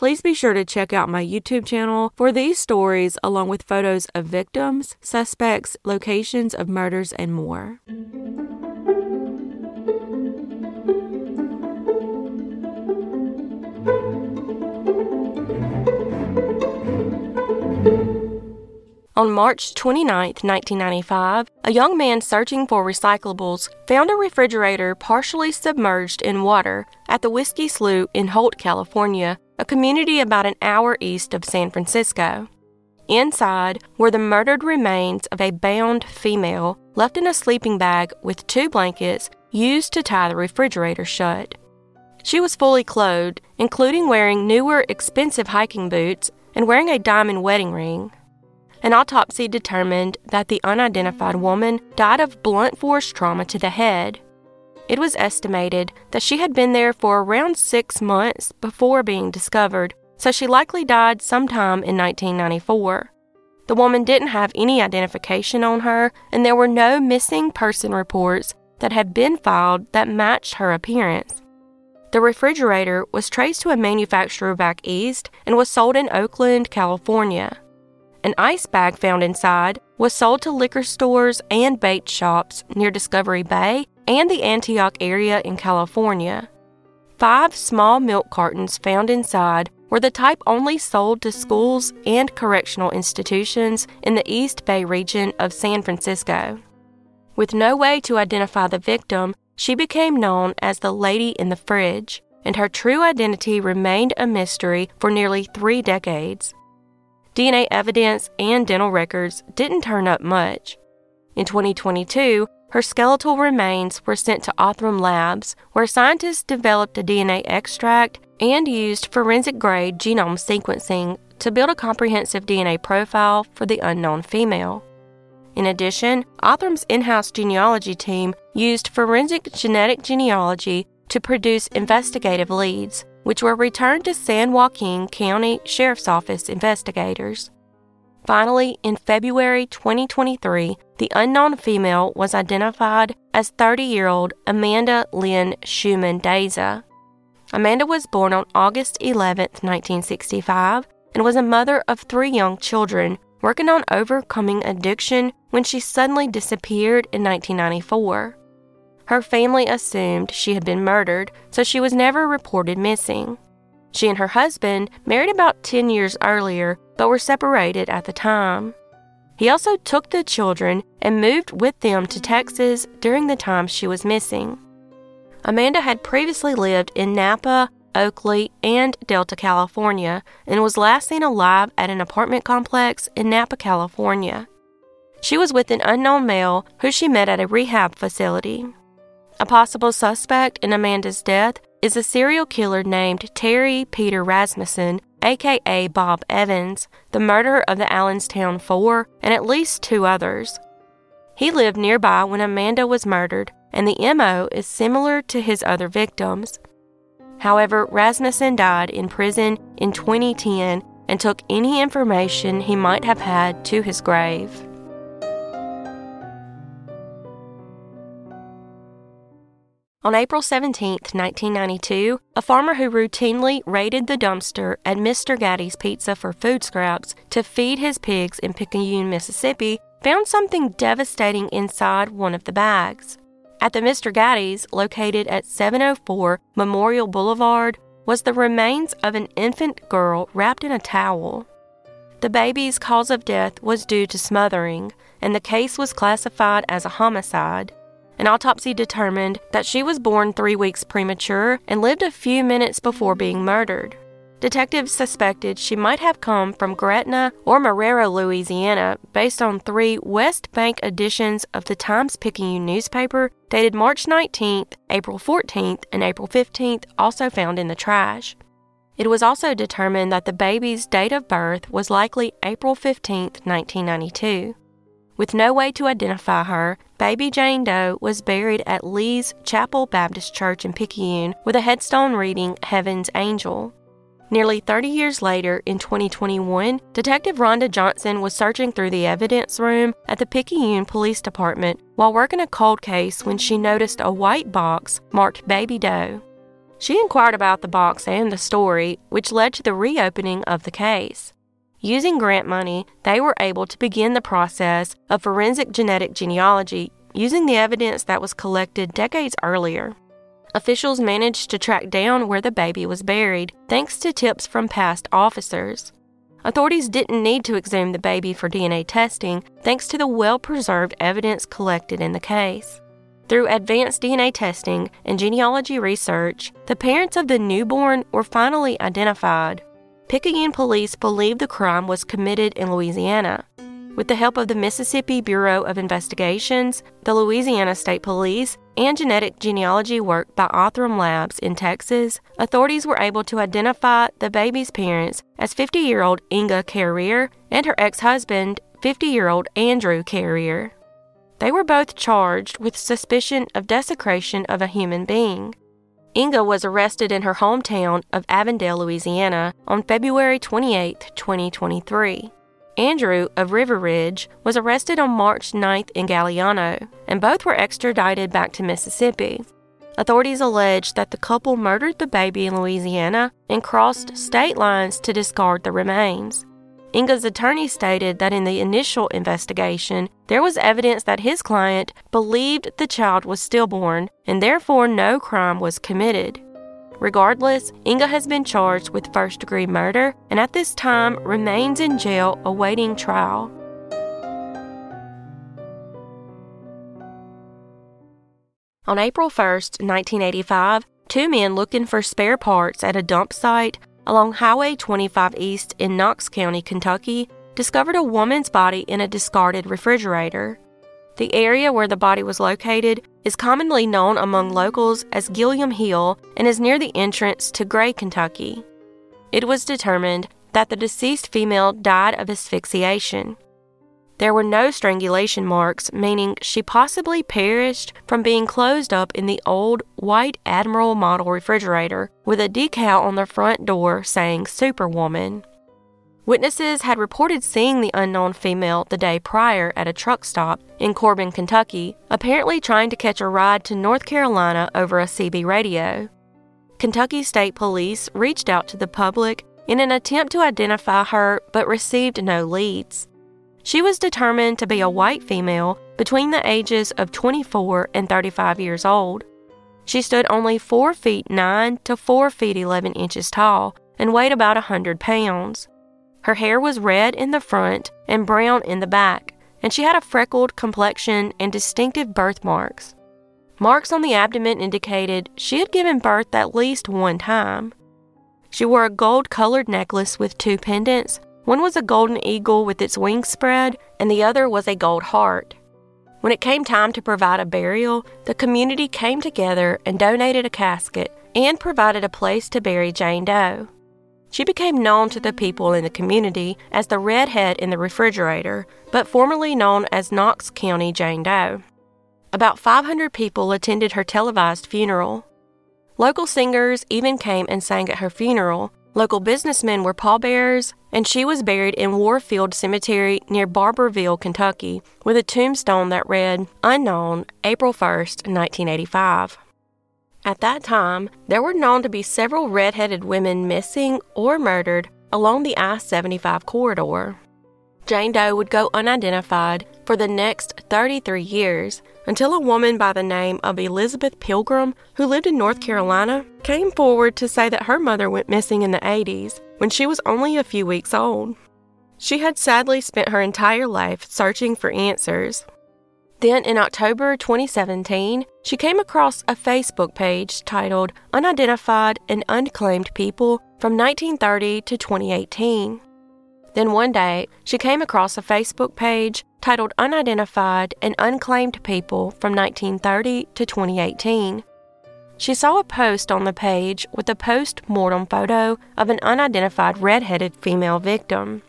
Please be sure to check out my YouTube channel for these stories, along with photos of victims, suspects, locations of murders, and more. On March 29, 1995, a young man searching for recyclables found a refrigerator partially submerged in water at the Whiskey Slough in Holt, California, a community about an hour east of San Francisco. Inside were the murdered remains of a bound female left in a sleeping bag with two blankets used to tie the refrigerator shut. She was fully clothed, including wearing newer, expensive hiking boots and wearing a diamond wedding ring. An autopsy determined that the unidentified woman died of blunt force trauma to the head. It was estimated that she had been there for around six months before being discovered, so she likely died sometime in 1994. The woman didn't have any identification on her, and there were no missing person reports that had been filed that matched her appearance. The refrigerator was traced to a manufacturer back east and was sold in Oakland, California. An ice bag found inside was sold to liquor stores and bait shops near Discovery Bay and the Antioch area in California. Five small milk cartons found inside were the type only sold to schools and correctional institutions in the East Bay region of San Francisco. With no way to identify the victim, she became known as the Lady in the Fridge, and her true identity remained a mystery for nearly three decades. DNA evidence and dental records didn't turn up much. In 2022, her skeletal remains were sent to Othram Labs, where scientists developed a DNA extract and used forensic grade genome sequencing to build a comprehensive DNA profile for the unknown female. In addition, Othram's in house genealogy team used forensic genetic genealogy to produce investigative leads, which were returned to San Joaquin County Sheriff's Office investigators. Finally, in February 2023, the unknown female was identified as 30 year old Amanda Lynn Schumann Deza. Amanda was born on August 11, 1965, and was a mother of three young children, working on overcoming addiction when she suddenly disappeared in 1994. Her family assumed she had been murdered, so she was never reported missing. She and her husband married about 10 years earlier, but were separated at the time. He also took the children and moved with them to Texas during the time she was missing. Amanda had previously lived in Napa, Oakley, and Delta, California, and was last seen alive at an apartment complex in Napa, California. She was with an unknown male who she met at a rehab facility. A possible suspect in Amanda's death is a serial killer named Terry Peter Rasmussen aka Bob Evans, the murderer of the Allenstown Four, and at least two others. He lived nearby when Amanda was murdered, and the MO is similar to his other victims. However, Rasmussen died in prison in 2010 and took any information he might have had to his grave. On April 17, 1992, a farmer who routinely raided the dumpster at Mr. Gatti's Pizza for food scraps to feed his pigs in Picayune, Mississippi, found something devastating inside one of the bags. At the Mr. Gatti's, located at 704 Memorial Boulevard, was the remains of an infant girl wrapped in a towel. The baby's cause of death was due to smothering, and the case was classified as a homicide. An autopsy determined that she was born three weeks premature and lived a few minutes before being murdered. Detectives suspected she might have come from Gretna or Marrero, Louisiana, based on three West Bank editions of the Times Picayune newspaper dated March 19th, April 14th, and April 15th, also found in the trash. It was also determined that the baby's date of birth was likely April 15, 1992. With no way to identify her, baby Jane Doe was buried at Lee's Chapel Baptist Church in Picayune with a headstone reading Heaven's Angel. Nearly 30 years later, in 2021, Detective Rhonda Johnson was searching through the evidence room at the Picayune Police Department while working a cold case when she noticed a white box marked Baby Doe. She inquired about the box and the story, which led to the reopening of the case. Using grant money, they were able to begin the process of forensic genetic genealogy using the evidence that was collected decades earlier. Officials managed to track down where the baby was buried thanks to tips from past officers. Authorities didn't need to exhume the baby for DNA testing thanks to the well preserved evidence collected in the case. Through advanced DNA testing and genealogy research, the parents of the newborn were finally identified. Picayune police believe the crime was committed in Louisiana. With the help of the Mississippi Bureau of Investigations, the Louisiana State Police, and genetic genealogy work by Othram Labs in Texas, authorities were able to identify the baby's parents as 50 year old Inga Carriere and her ex husband, 50 year old Andrew Carriere. They were both charged with suspicion of desecration of a human being. Inga was arrested in her hometown of Avondale, Louisiana on February 28, 2023. Andrew of River Ridge was arrested on March 9th in Galliano, and both were extradited back to Mississippi. Authorities allege that the couple murdered the baby in Louisiana and crossed state lines to discard the remains. Inga's attorney stated that in the initial investigation, there was evidence that his client believed the child was stillborn and therefore no crime was committed. Regardless, Inga has been charged with first degree murder and at this time remains in jail awaiting trial. On April 1, 1985, two men looking for spare parts at a dump site along Highway 25 East in Knox County, Kentucky, discovered a woman's body in a discarded refrigerator. The area where the body was located is commonly known among locals as Gilliam Hill and is near the entrance to Gray, Kentucky. It was determined that the deceased female died of asphyxiation. There were no strangulation marks, meaning she possibly perished from being closed up in the old white Admiral model refrigerator with a decal on the front door saying Superwoman. Witnesses had reported seeing the unknown female the day prior at a truck stop in Corbin, Kentucky, apparently trying to catch a ride to North Carolina over a CB radio. Kentucky State Police reached out to the public in an attempt to identify her but received no leads. She was determined to be a white female between the ages of 24 and 35 years old. She stood only 4 feet 9 to 4 feet 11 inches tall and weighed about a 100 pounds. Her hair was red in the front and brown in the back, and she had a freckled complexion and distinctive birthmarks. Marks on the abdomen indicated she had given birth at least one time. She wore a gold colored necklace with two pendants. One was a golden eagle with its wings spread, and the other was a gold heart. When it came time to provide a burial, the community came together and donated a casket and provided a place to bury Jane Doe. She became known to the people in the community as the redhead in the refrigerator, but formerly known as Knox County Jane Doe. About 500 people attended her televised funeral. Local singers even came and sang at her funeral. Local businessmen were pallbearers, and she was buried in Warfield Cemetery near Barbourville, Kentucky, with a tombstone that read, Unknown, April 1st, 1985. At that time, there were known to be several redheaded women missing or murdered along the I 75 corridor. Jane Doe would go unidentified for the next 33 years until a woman by the name of Elizabeth Pilgrim, who lived in North Carolina, came forward to say that her mother went missing in the 80s when she was only a few weeks old. She had sadly spent her entire life searching for answers, then in October 2017, she came across a Facebook page titled Unidentified and Unclaimed People from 1930 to 2018. Then one day, she came across a Facebook page titled Unidentified and Unclaimed People from 1930 to 2018. She saw a post on the page with a post mortem photo of an unidentified red-headed female victim.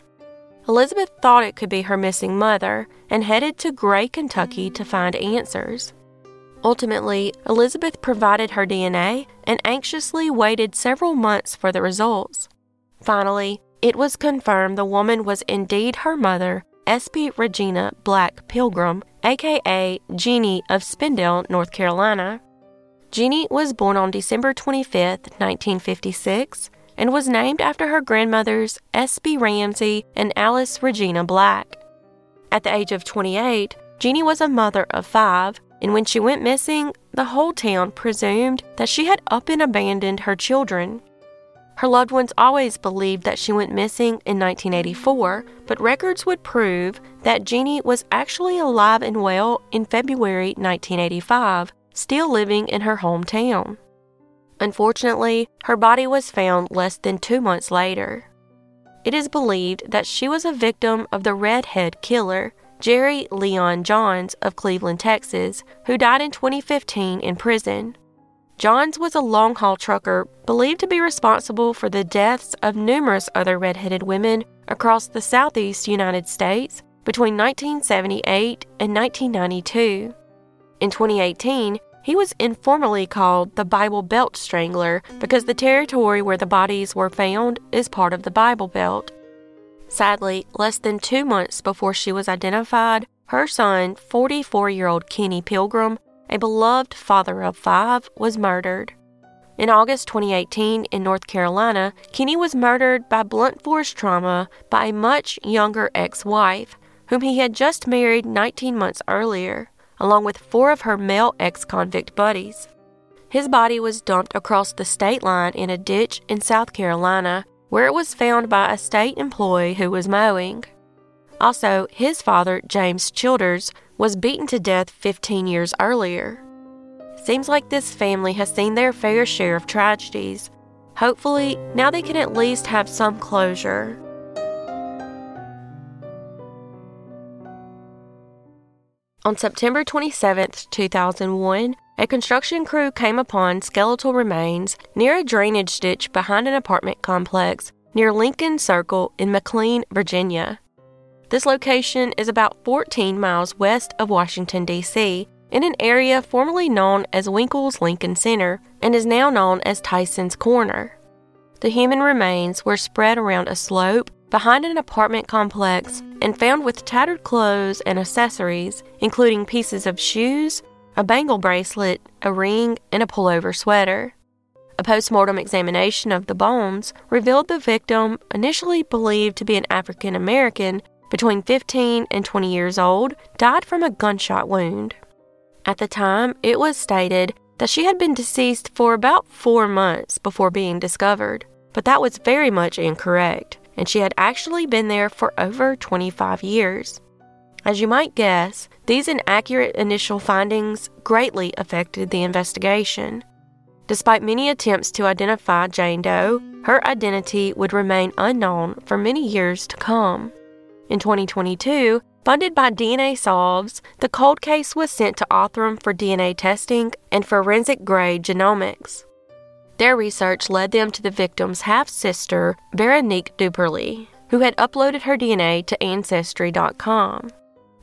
Elizabeth thought it could be her missing mother and headed to Gray, Kentucky to find answers. Ultimately, Elizabeth provided her DNA and anxiously waited several months for the results. Finally, it was confirmed the woman was indeed her mother, Espy Regina Black Pilgrim, aka Jeannie of Spindale, North Carolina. Jeannie was born on December 25, 1956, and was named after her grandmothers Espy Ramsey and Alice Regina Black. At the age of 28, Jeannie was a mother of five, and when she went missing, the whole town presumed that she had up and abandoned her children. Her loved ones always believed that she went missing in 1984, but records would prove that Jeannie was actually alive and well in February 1985, still living in her hometown. Unfortunately, her body was found less than two months later. It is believed that she was a victim of the redhead killer, Jerry Leon Johns of Cleveland, Texas, who died in 2015 in prison. Johns was a long haul trucker believed to be responsible for the deaths of numerous other redheaded women across the southeast United States between 1978 and 1992. In 2018, he was informally called the Bible Belt Strangler because the territory where the bodies were found is part of the Bible Belt. Sadly, less than two months before she was identified, her son, 44 year old Kenny Pilgrim, a beloved father of five, was murdered. In August 2018 in North Carolina, Kenny was murdered by blunt force trauma by a much younger ex wife, whom he had just married 19 months earlier along with four of her male ex convict buddies. His body was dumped across the state line in a ditch in South Carolina, where it was found by a state employee who was mowing. Also, his father, James Childers, was beaten to death 15 years earlier. Seems like this family has seen their fair share of tragedies. Hopefully, now they can at least have some closure. On September 27, 2001, a construction crew came upon skeletal remains near a drainage ditch behind an apartment complex near Lincoln Circle in McLean, Virginia. This location is about 14 miles west of Washington, D.C., in an area formerly known as Winkle's Lincoln Center and is now known as Tyson's Corner. The human remains were spread around a slope behind an apartment complex and found with tattered clothes and accessories, including pieces of shoes, a bangle bracelet, a ring, and a pullover sweater. A post-mortem examination of the bones revealed the victim, initially believed to be an African American between 15 and 20 years old, died from a gunshot wound. At the time, it was stated that she had been deceased for about four months before being discovered, but that was very much incorrect and she had actually been there for over 25 years. As you might guess, these inaccurate initial findings greatly affected the investigation. Despite many attempts to identify Jane Doe, her identity would remain unknown for many years to come. In 2022, funded by DNA Solves, the cold case was sent to Othram for DNA testing and forensic grade genomics. Their research led them to the victim's half sister, Veronique Duperly, who had uploaded her DNA to Ancestry.com.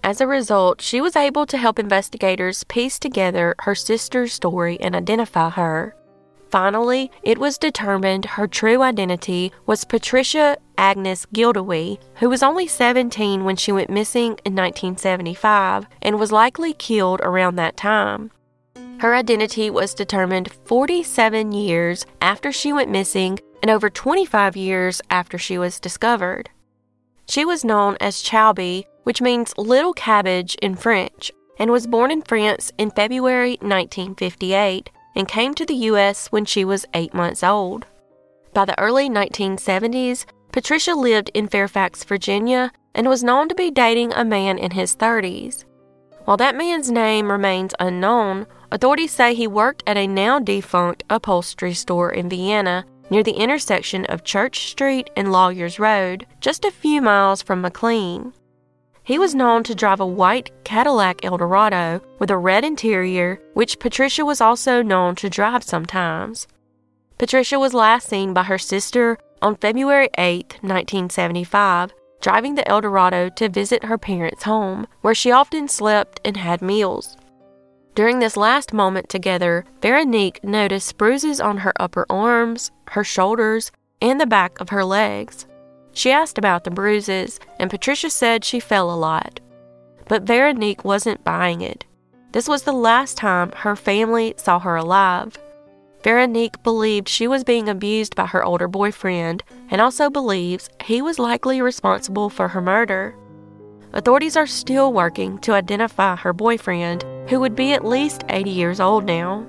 As a result, she was able to help investigators piece together her sister's story and identify her. Finally, it was determined her true identity was Patricia Agnes Gildawie, who was only 17 when she went missing in 1975 and was likely killed around that time. Her identity was determined 47 years after she went missing and over 25 years after she was discovered. She was known as Chauby, which means little cabbage in French, and was born in France in February 1958 and came to the U.S. when she was eight months old. By the early 1970s, Patricia lived in Fairfax, Virginia, and was known to be dating a man in his 30s. While that man's name remains unknown, authorities say he worked at a now defunct upholstery store in Vienna near the intersection of Church Street and Lawyers Road, just a few miles from McLean. He was known to drive a white Cadillac Eldorado with a red interior, which Patricia was also known to drive sometimes. Patricia was last seen by her sister on February 8, 1975, driving the Eldorado to visit her parents' home, where she often slept and had meals. During this last moment together, Veronique noticed bruises on her upper arms, her shoulders, and the back of her legs. She asked about the bruises, and Patricia said she fell a lot. But Veronique wasn't buying it. This was the last time her family saw her alive. Veronique believed she was being abused by her older boyfriend and also believes he was likely responsible for her murder. Authorities are still working to identify her boyfriend, who would be at least 80 years old now.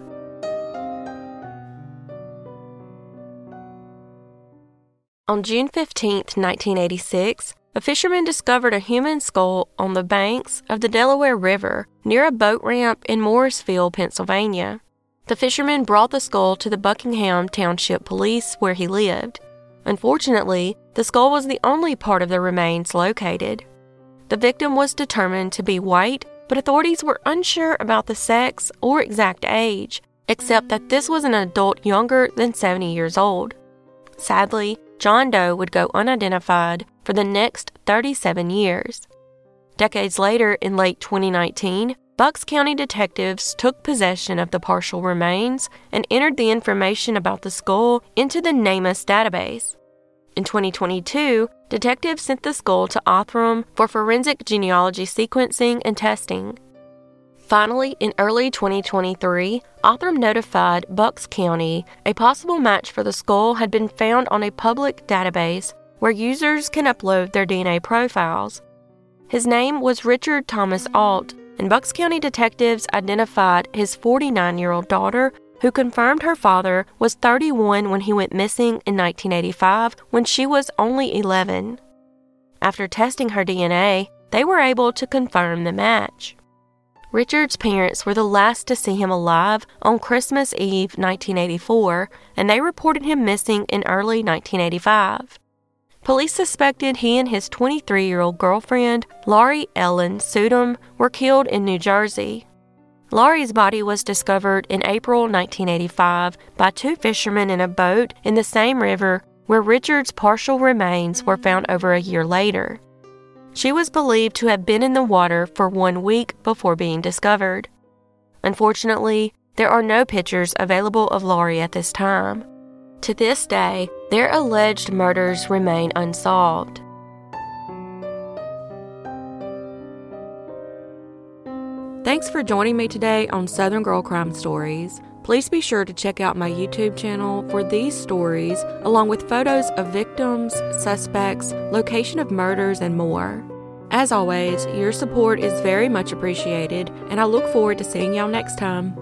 On June 15, 1986, a fisherman discovered a human skull on the banks of the Delaware River near a boat ramp in Morrisville, Pennsylvania. The fisherman brought the skull to the Buckingham Township Police where he lived. Unfortunately, the skull was the only part of the remains located. The victim was determined to be white, but authorities were unsure about the sex or exact age, except that this was an adult younger than 70 years old. Sadly, John Doe would go unidentified for the next 37 years. Decades later, in late 2019, Bucks County detectives took possession of the partial remains and entered the information about the skull into the NamUs database. In 2022, detectives sent the skull to Othram for forensic genealogy sequencing and testing. Finally, in early 2023, Othram notified Bucks County a possible match for the skull had been found on a public database where users can upload their DNA profiles. His name was Richard Thomas Alt, and Bucks County detectives identified his 49 year old daughter, who confirmed her father was 31 when he went missing in 1985 when she was only 11. After testing her DNA, they were able to confirm the match. Richard's parents were the last to see him alive on Christmas Eve 1984, and they reported him missing in early 1985. Police suspected he and his 23 year old girlfriend, Laurie Ellen Sudum, were killed in New Jersey. Laurie's body was discovered in April 1985 by two fishermen in a boat in the same river where Richard's partial remains were found over a year later. She was believed to have been in the water for one week before being discovered. Unfortunately, there are no pictures available of Laurie at this time. To this day, their alleged murders remain unsolved. Thanks for joining me today on Southern Girl Crime Stories. Please be sure to check out my YouTube channel for these stories, along with photos of victims, suspects, location of murders, and more. As always, your support is very much appreciated, and I look forward to seeing y'all next time.